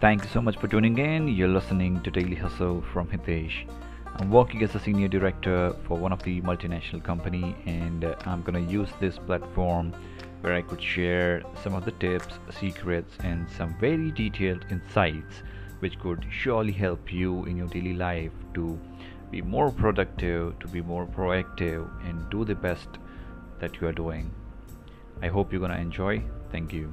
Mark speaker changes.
Speaker 1: Thank you so much for tuning in. You're listening to Daily Hustle from Hitesh. I'm working as a senior director for one of the multinational company and uh, I'm going to use this platform where I could share some of the tips, secrets and some very detailed insights which could surely help you in your daily life to be more productive, to be more proactive and do the best that you are doing. I hope you're going to enjoy. Thank you.